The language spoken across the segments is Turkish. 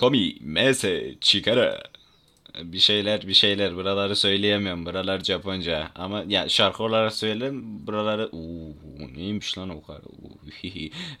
Komi, mese, chikara. Bir şeyler bir şeyler buraları söyleyemiyorum. Buralar Japonca. Ama ya şarkı olarak söylerim. Buraları uuu neymiş lan o kadar. Uuu, hihi.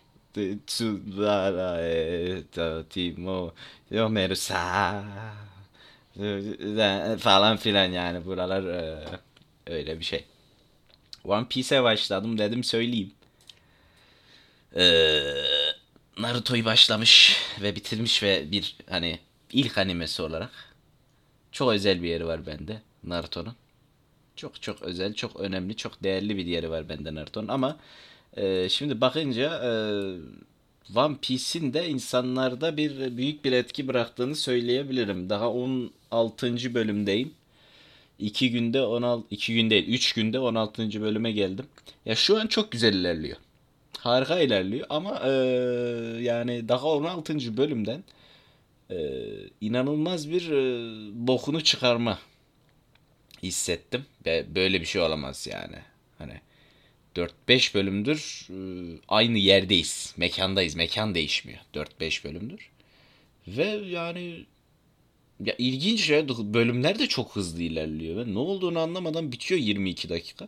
Tsudarae Timo Yomerusa falan filan yani buralar e, öyle bir şey. One Piece'e başladım dedim söyleyeyim. E, Naruto'yu başlamış ve bitirmiş ve bir hani ilk animesi olarak çok özel bir yeri var bende Naruto'nun. Çok çok özel, çok önemli, çok değerli bir yeri var bende Naruto'nun ama e, şimdi bakınca e, One Piece'in de insanlarda bir büyük bir etki bıraktığını söyleyebilirim. Daha 16. bölümdeyim. 2 günde 16 2 gün değil 3 günde 16. bölüme geldim. Ya şu an çok güzel ilerliyor harika ilerliyor ama e, yani daha 16. bölümden e, inanılmaz bir e, bokunu çıkarma hissettim. Ve böyle bir şey olamaz yani. Hani 4-5 bölümdür e, aynı yerdeyiz. Mekandayız. Mekan değişmiyor. 4-5 bölümdür. Ve yani ya ilginç ya bölümler de çok hızlı ilerliyor. Ve ne olduğunu anlamadan bitiyor 22 dakika.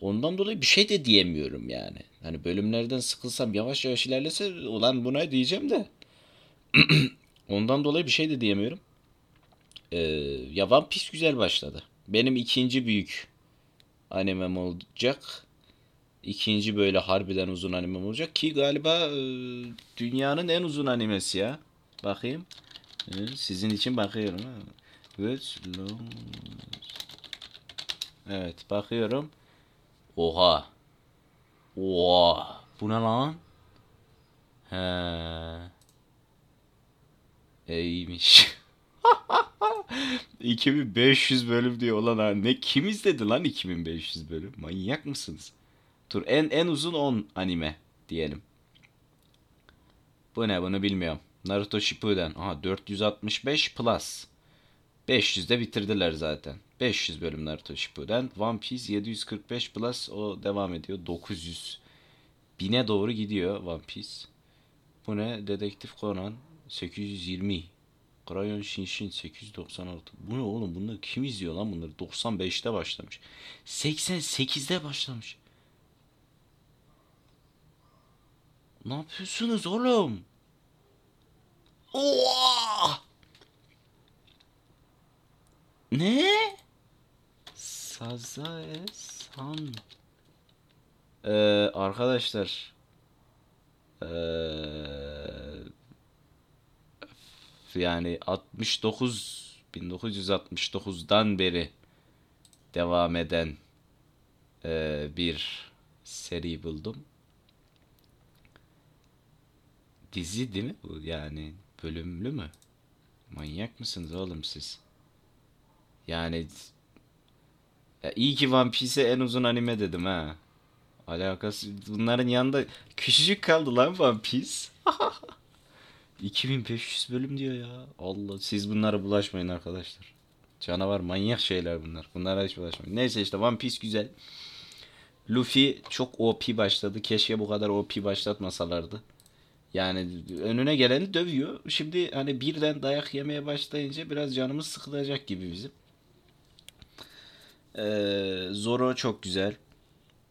Ondan dolayı bir şey de diyemiyorum yani. Hani bölümlerden sıkılsam yavaş yavaş ilerlese ulan buna diyeceğim de. Ondan dolayı bir şey de diyemiyorum. Ee, ya One Piece güzel başladı. Benim ikinci büyük animem olacak. İkinci böyle harbiden uzun animem olacak ki galiba e, dünyanın en uzun animesi ya. Bakayım. E, sizin için bakıyorum. Evet, bakıyorum. Oha. Oha. Bu ne lan? He. İyiymiş. 2500 bölüm diyor olan. Ne kim izledi lan 2500 bölüm? Manyak mısınız? Dur en en uzun 10 anime diyelim. Bu ne bunu bilmiyorum. Naruto Shippuden. Aha 465 plus. 500'de bitirdiler zaten. 500 bölüm Naruto Shippuden. One Piece 745 plus o devam ediyor. 900 bine doğru gidiyor One Piece. Bu ne? Dedektif Conan 820. Crayon Shinshin 896. Bu ne oğlum? Bunları kim izliyor lan bunları? 95'te başlamış. 88'de başlamış. Ne yapıyorsunuz oğlum? Oha! Ne? Sazae San. Ee, arkadaşlar. Ee, yani 69 1969'dan beri devam eden e, bir seri buldum. Dizi değil mi bu? Yani bölümlü mü? Manyak mısınız oğlum siz? Yani ya iyi ki One Piece en uzun anime dedim ha. Alakası bunların yanında küçücük kaldı lan One Piece. 2500 bölüm diyor ya. Allah siz bunlara bulaşmayın arkadaşlar. Canavar manyak şeyler bunlar. Bunlara hiç bulaşmayın. Neyse işte One Piece güzel. Luffy çok OP başladı. Keşke bu kadar OP başlatmasalardı. Yani önüne geleni dövüyor. Şimdi hani birden dayak yemeye başlayınca biraz canımız sıkılacak gibi bizim. Ee, Zoro çok güzel.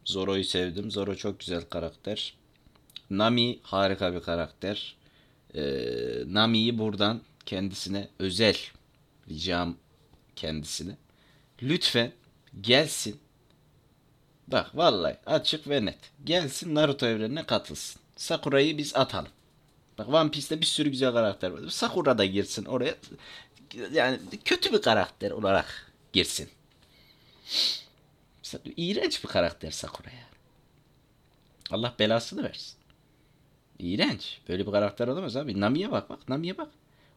Zoro'yu sevdim. Zoro çok güzel karakter. Nami harika bir karakter. Ee, Nami'yi buradan kendisine özel ricam kendisine. Lütfen gelsin. Bak vallahi açık ve net. Gelsin Naruto evrenine katılsın. Sakura'yı biz atalım. Bak One Piece'te bir sürü güzel karakter var. Sakura da girsin oraya. Yani kötü bir karakter olarak girsin. İğrenç bir karakter Sakura yani. Allah belasını versin. İğrenç. Böyle bir karakter olamaz abi. Nami'ye bak bak. Nami'ye bak.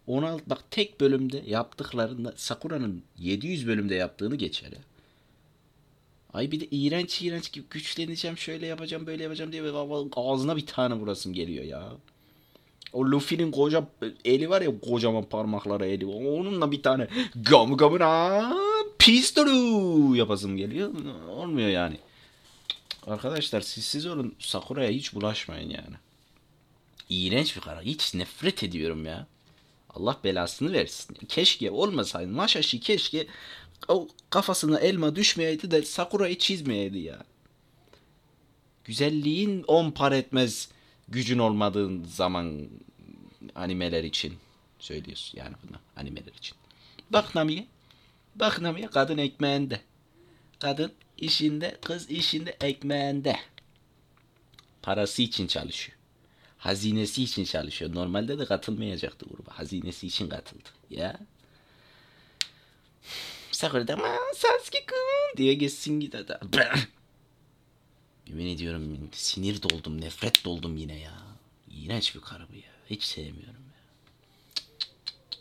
16 bak tek bölümde yaptıklarında Sakura'nın 700 bölümde yaptığını geçer ya. Ay bir de iğrenç iğrenç gibi güçleneceğim şöyle yapacağım böyle yapacağım diye ağzına bir tane vurasım geliyor ya. O Luffy'nin koca eli var ya kocaman parmakları eli. Onunla bir tane gam gamına pistolu yapasım geliyor. Olmuyor yani. Arkadaşlar siz siz olun Sakura'ya hiç bulaşmayın yani. İğrenç bir karakter. Hiç nefret ediyorum ya. Allah belasını versin. Keşke olmasaydı. Maşashi keşke o kafasına elma düşmeyeydi de Sakura'yı çizmeyeydi ya. Güzelliğin on par etmez gücün olmadığı zaman animeler için söylüyorsun yani bunu animeler için. Bak Nami'ye. Bak Nami'ye kadın ekmeğinde. Kadın işinde, kız işinde, ekmeğinde. Parası için çalışıyor. Hazinesi için çalışıyor. Normalde de katılmayacaktı gruba. Hazinesi için katıldı. Ya. Sakura da Sasuke-kun diye geçsin gider. Yemin ediyorum sinir doldum, nefret doldum yine ya. İğrenç bir karı bu ya. Hiç sevmiyorum ya.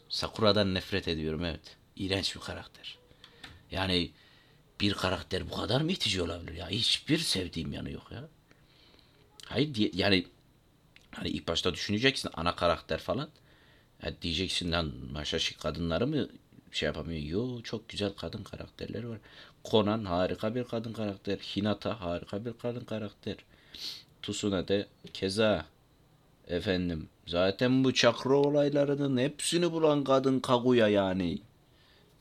Sakura'dan nefret ediyorum evet. İğrenç bir karakter. Yani bir karakter bu kadar mı itici olabilir ya? Hiçbir sevdiğim yanı yok ya. Hayır diye, yani hani ilk başta düşüneceksin ana karakter falan. Ya diyeceksin lan Maşaşi kadınları mı şey yapamıyor. Yo çok güzel kadın karakterleri var. Conan harika bir kadın karakter. Hinata harika bir kadın karakter. Tusuna de keza efendim zaten bu çakra olaylarının hepsini bulan kadın Kaguya yani.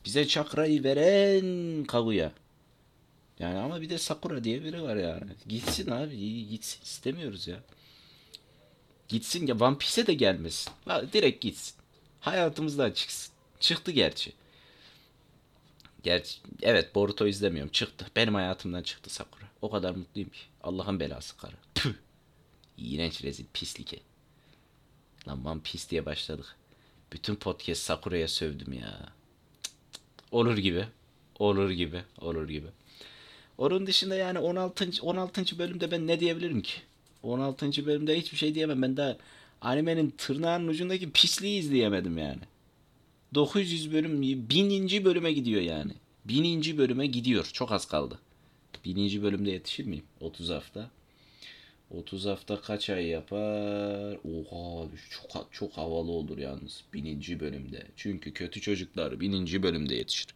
Bize çakrayı veren Kaguya. Yani ama bir de Sakura diye biri var yani. Gitsin abi gitsin istemiyoruz ya. Gitsin ya One Piece'e de gelmesin. Direkt gitsin. Hayatımızdan çıksın. Çıktı gerçi. Gerçi evet Boruto izlemiyorum. Çıktı. Benim hayatımdan çıktı Sakura. O kadar mutluyum ki. Allah'ın belası karı. Tüh. İğrenç rezil pislik. Lan One Piece diye başladık. Bütün podcast Sakura'ya sövdüm ya. Olur gibi. Olur gibi. Olur gibi. Onun dışında yani 16. 16. bölümde ben ne diyebilirim ki? 16. bölümde hiçbir şey diyemem. Ben daha animenin tırnağının ucundaki pisliği izleyemedim yani. 900 bölüm 1000. bölüme gidiyor yani. 1000. bölüme gidiyor. Çok az kaldı. 1000. bölümde yetişir miyim? 30 hafta. 30 hafta kaç ay yapar? Oha çok çok havalı olur yalnız 1000. bölümde. Çünkü kötü çocuklar 1000. bölümde yetişir.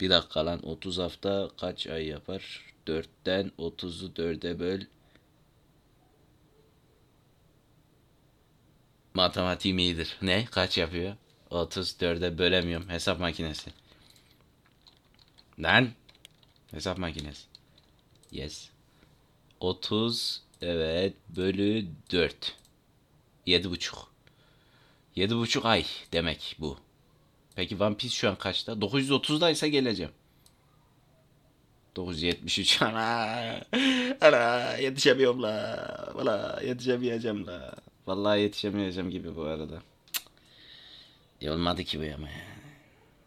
Bir dakika lan 30 hafta kaç ay yapar? 4'ten 30'u 4'e böl. Matematiğim iyidir. Ne? Kaç yapıyor? 34'e bölemiyorum. Hesap makinesi. Lan. Hesap makinesi. Yes. 30 evet bölü 4. 7,5. 7,5 ay demek bu. Peki One Piece şu an kaçta? 930'daysa geleceğim. 973 ana ana yetişemiyorum la valla yetişemeyeceğim la vallahi yetişemeyeceğim gibi bu arada Cık. olmadı ki bu ama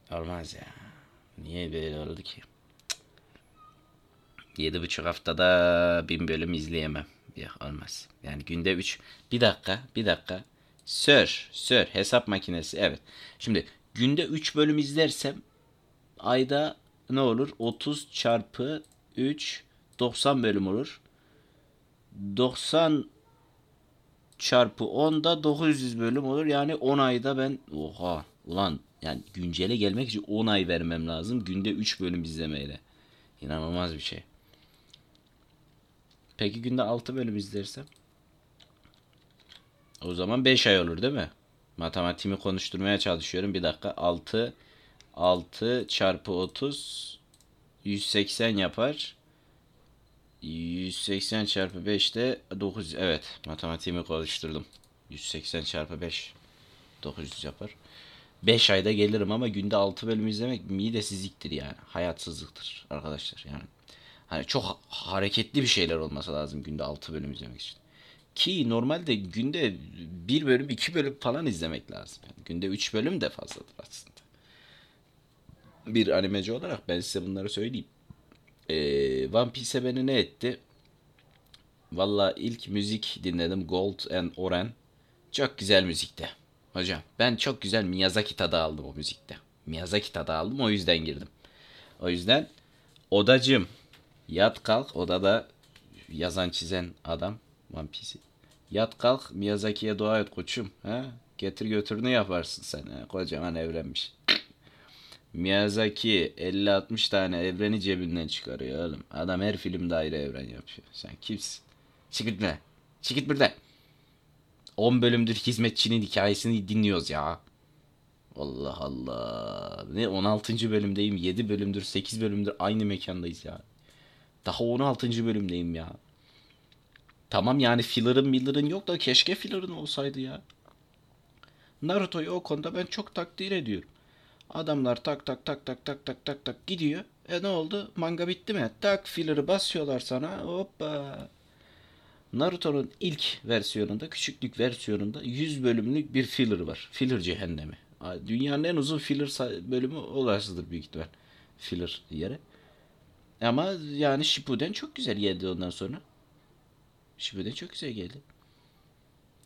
ya olmaz ya niye böyle oldu ki Yedi buçuk haftada bin bölüm izleyemem yok olmaz yani günde üç bir dakika bir dakika Sir, sir hesap makinesi evet. Şimdi günde 3 bölüm izlersem ayda ne olur? 30 çarpı 3 90 bölüm olur. 90 çarpı 10 da 900 bölüm olur. Yani 10 ayda ben oha ulan yani güncele gelmek için 10 ay vermem lazım. Günde 3 bölüm izlemeyle. İnanılmaz bir şey. Peki günde 6 bölüm izlersem? O zaman 5 ay olur değil mi? Matematiğimi konuşturmaya çalışıyorum. Bir dakika. 6 6 çarpı 30 180 yapar. 180 çarpı 5 de 900. Evet. Matematiğimi konuşturdum. 180 çarpı 5 900 yapar. 5 ayda gelirim ama günde 6 bölüm izlemek midesizliktir yani. Hayatsızlıktır arkadaşlar yani. Hani çok hareketli bir şeyler olması lazım günde 6 bölüm izlemek için. Ki normalde günde bir bölüm iki bölüm falan izlemek lazım. Yani günde üç bölüm de fazladır aslında. Bir animeci olarak ben size bunları söyleyeyim. Ee, One Piece beni ne etti? Valla ilk müzik dinledim. Gold and Oran. Çok güzel müzikti. Hocam ben çok güzel Miyazaki tadı aldım o müzikte. Miyazaki tadı aldım o yüzden girdim. O yüzden odacım yat kalk odada yazan çizen adam One Piece'i. Yat kalk Miyazaki'ye dua et koçum. Ha? Getir götürünü yaparsın sen. Ha? Kocaman evrenmiş. Miyazaki 50-60 tane evreni cebinden çıkarıyor oğlum. Adam her filmde ayrı evren yapıyor. Sen kimsin? Çık git buradan. Çık git buradan. 10 bölümdür hizmetçinin hikayesini dinliyoruz ya. Allah Allah. Ne 16. bölümdeyim. 7 bölümdür, 8 bölümdür aynı mekandayız ya. Daha 16. bölümdeyim ya. Tamam yani filler'ın miller'ın yok da keşke filler'ın olsaydı ya. Naruto'yu o konuda ben çok takdir ediyorum. Adamlar tak tak tak tak tak tak tak tak gidiyor. E ne oldu? Manga bitti mi? Tak filler'ı basıyorlar sana. Hoppa. Naruto'nun ilk versiyonunda, küçüklük versiyonunda 100 bölümlük bir filler var. Filler cehennemi. Dünyanın en uzun filler bölümü orasıdır büyük ihtimal. Filler yere. Ama yani Shippuden çok güzel geldi ondan sonra. Shippuden çok güzel geldi.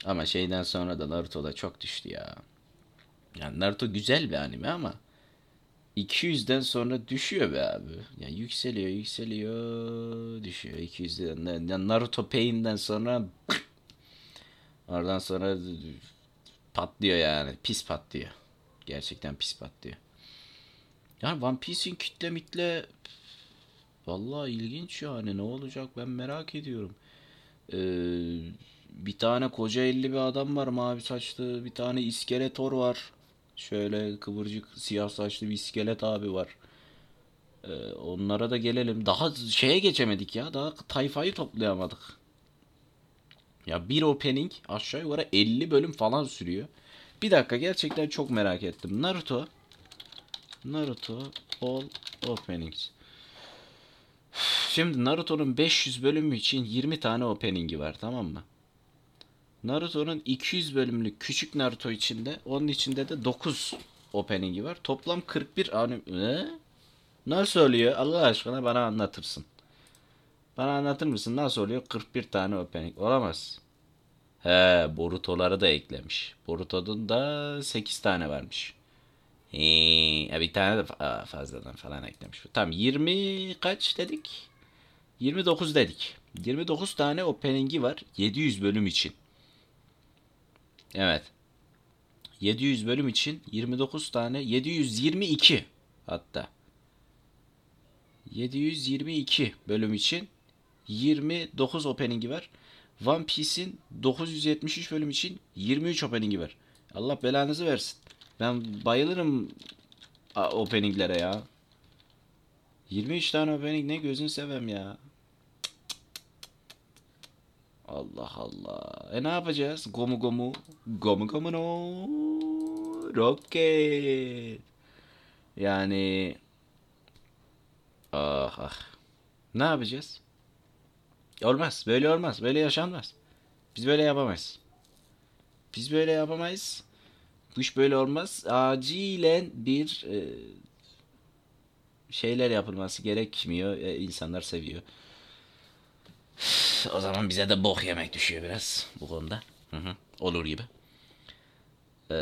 Ama şeyden sonra da Naruto da çok düştü ya. Yani Naruto güzel bir anime ama 200'den sonra düşüyor be abi. Yani yükseliyor, yükseliyor, düşüyor 200'den. Yani Naruto Pain'den sonra oradan sonra patlıyor yani. Pis patlıyor. Gerçekten pis patlıyor. Yani One Piece'in kitle mitle vallahi ilginç yani ne olacak ben merak ediyorum. Ee, bir tane koca elli bir adam var mavi saçlı. Bir tane iskeletor var. Şöyle kıvırcık siyah saçlı bir iskelet abi var. Ee, onlara da gelelim. Daha şeye geçemedik ya. Daha tayfayı toplayamadık. Ya bir opening aşağı yukarı 50 bölüm falan sürüyor. Bir dakika gerçekten çok merak ettim. Naruto Naruto All Openings. Şimdi Naruto'nun 500 bölümü için 20 tane opening'i var tamam mı? Naruto'nun 200 bölümlük küçük Naruto içinde onun içinde de 9 opening'i var. Toplam 41 anime. Nasıl oluyor? Allah aşkına bana anlatırsın. Bana anlatır mısın? Nasıl oluyor? 41 tane opening. Olamaz. He, Boruto'ları da eklemiş. Boruto'nun da 8 tane varmış. He, bir tane de fazladan falan eklemiş. Tam 20 kaç dedik? 29 dedik. 29 tane opening'i var 700 bölüm için. Evet. 700 bölüm için 29 tane 722 hatta 722 bölüm için 29 opening'i var. One Piece'in 973 bölüm için 23 opening'i var. Allah belanızı versin. Ben bayılırım openinglere ya. 23 tane opening ne gözün sevem ya. Allah Allah. E ne yapacağız? Gomu gomu. Gomu gomu no. Rocket. Yani. Ah ah. Ne yapacağız? Olmaz. Böyle olmaz. Böyle yaşanmaz. Biz böyle yapamayız. Biz böyle yapamayız. Bu iş böyle olmaz. Acilen bir e, şeyler yapılması gerekmiyor. E, insanlar seviyor. O zaman bize de bok yemek düşüyor biraz bu konuda. Hı hı. Olur gibi. Ee,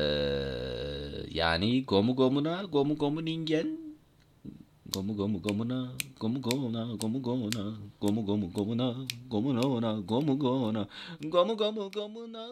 yani gomu gomuna gomu gomu ningen gomu gomu gomuna gomu gomuna gomu gomuna gomu gomu gomuna gomu gomuna gomu gomuna gomu gomu gomuna